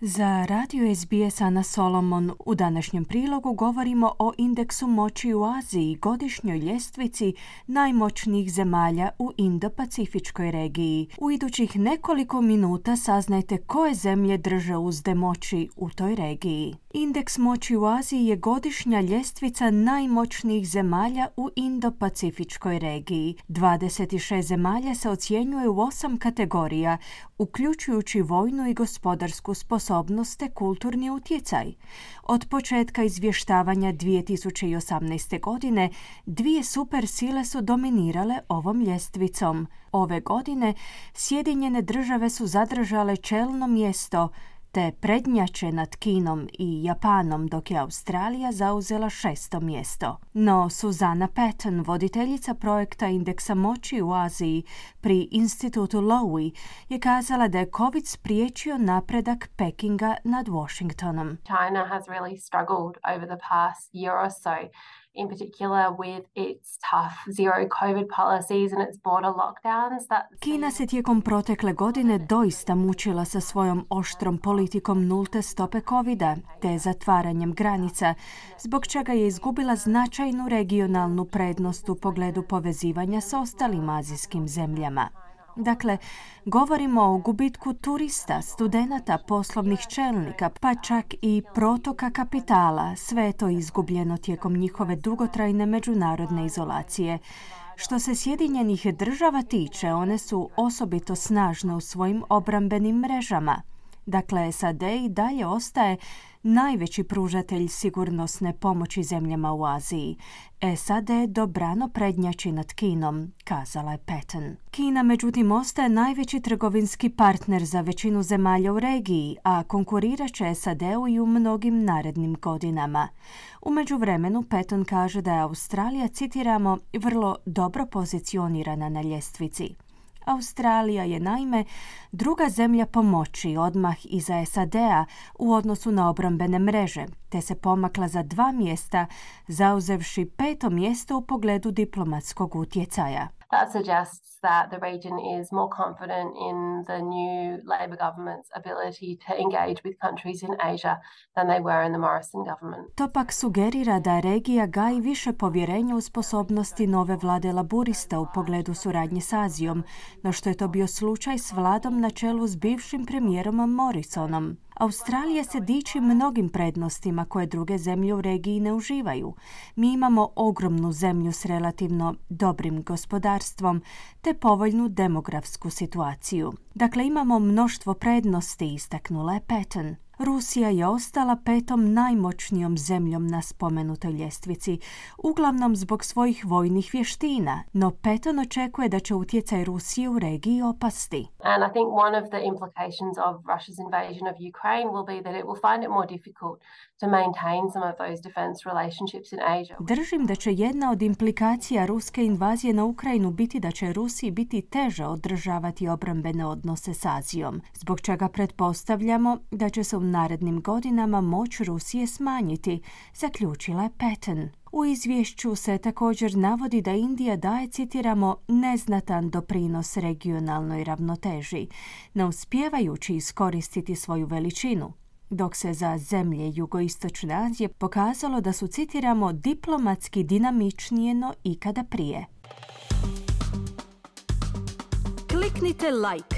Za radio SBS Ana Solomon u današnjem prilogu govorimo o indeksu moći u Aziji, godišnjoj ljestvici najmoćnijih zemalja u Indo-Pacifičkoj regiji. U idućih nekoliko minuta saznajte koje zemlje drže uzde moći u toj regiji. Indeks moći u Aziji je godišnja ljestvica najmoćnijih zemalja u Indo-Pacifičkoj regiji. 26 zemalja se ocjenjuje u osam kategorija, uključujući vojnu i gospodarsku sposobnost te kulturni utjecaj. Od početka izvještavanja 2018. godine dvije supersile su dominirale ovom ljestvicom. Ove godine Sjedinjene države su zadržale čelno mjesto te prednjače nad Kinom i Japanom dok je Australija zauzela šesto mjesto. No Suzana Patton, voditeljica projekta Indeksa moći u Aziji pri institutu Lowy, je kazala da je COVID spriječio napredak Pekinga nad Washingtonom. China has really struggled over the past year or so in particular with its tough zero COVID policies and its border lockdowns. That Kina se tijekom protekle godine doista mučila sa svojom oštrom politikom nulte stope covida te zatvaranjem granica, zbog čega je izgubila značajnu regionalnu prednost u pogledu povezivanja s ostalim azijskim zemljama. Dakle, govorimo o gubitku turista, studenata, poslovnih čelnika, pa čak i protoka kapitala. Sve je to izgubljeno tijekom njihove dugotrajne međunarodne izolacije. Što se Sjedinjenih država tiče, one su osobito snažne u svojim obrambenim mrežama. Dakle, SAD i dalje ostaje najveći pružatelj sigurnosne pomoći zemljama u Aziji. SAD dobrano prednjači nad Kinom, kazala je Patton. Kina međutim ostaje najveći trgovinski partner za većinu zemalja u regiji, a konkurirat će SAD-u i u mnogim narednim godinama. U međuvremenu Patton kaže da je Australija, citiramo, vrlo dobro pozicionirana na ljestvici. Australija je naime druga zemlja pomoći odmah iza SAD-a u odnosu na obrambene mreže, te se pomakla za dva mjesta, zauzevši peto mjesto u pogledu diplomatskog utjecaja. That suggests that the region is more confident in the new Labor government's ability to engage with countries in Asia than they were in the Morrison government. To pak sugerira da regija gaji više povjerenja u sposobnosti nove vlade laburista u pogledu suradnje s Azijom, no što je to bio slučaj s vladom na čelu s bivšim premijerom Morrisonom. Australija se diči mnogim prednostima koje druge zemlje u regiji ne uživaju. Mi imamo ogromnu zemlju s relativno dobrim gospodarstvom te povoljnu demografsku situaciju. Dakle, imamo mnoštvo prednosti, istaknula je Patton. Rusija je ostala petom najmoćnijom zemljom na spomenutoj ljestvici, uglavnom zbog svojih vojnih vještina, no Peton očekuje da će utjecaj Rusije u regiji opasti. And I think one of the implications of Russia's invasion of Ukraine will be that it will find it more difficult to maintain some of those defense relationships in Asia. Držim da će jedna od implikacija ruske invazije na Ukrajinu biti da će Rusiji biti teže održavati obrambene odnose s Azijom, zbog čega pretpostavljamo da će se u narednim godinama moć Rusije smanjiti, zaključila je Patton. U izvješću se također navodi da Indija daje, citiramo, neznatan doprinos regionalnoj ravnoteži, ne uspijevajući iskoristiti svoju veličinu, dok se za zemlje jugoistočne Azije pokazalo da su, citiramo, diplomatski dinamičnije no ikada prije. Kliknite like,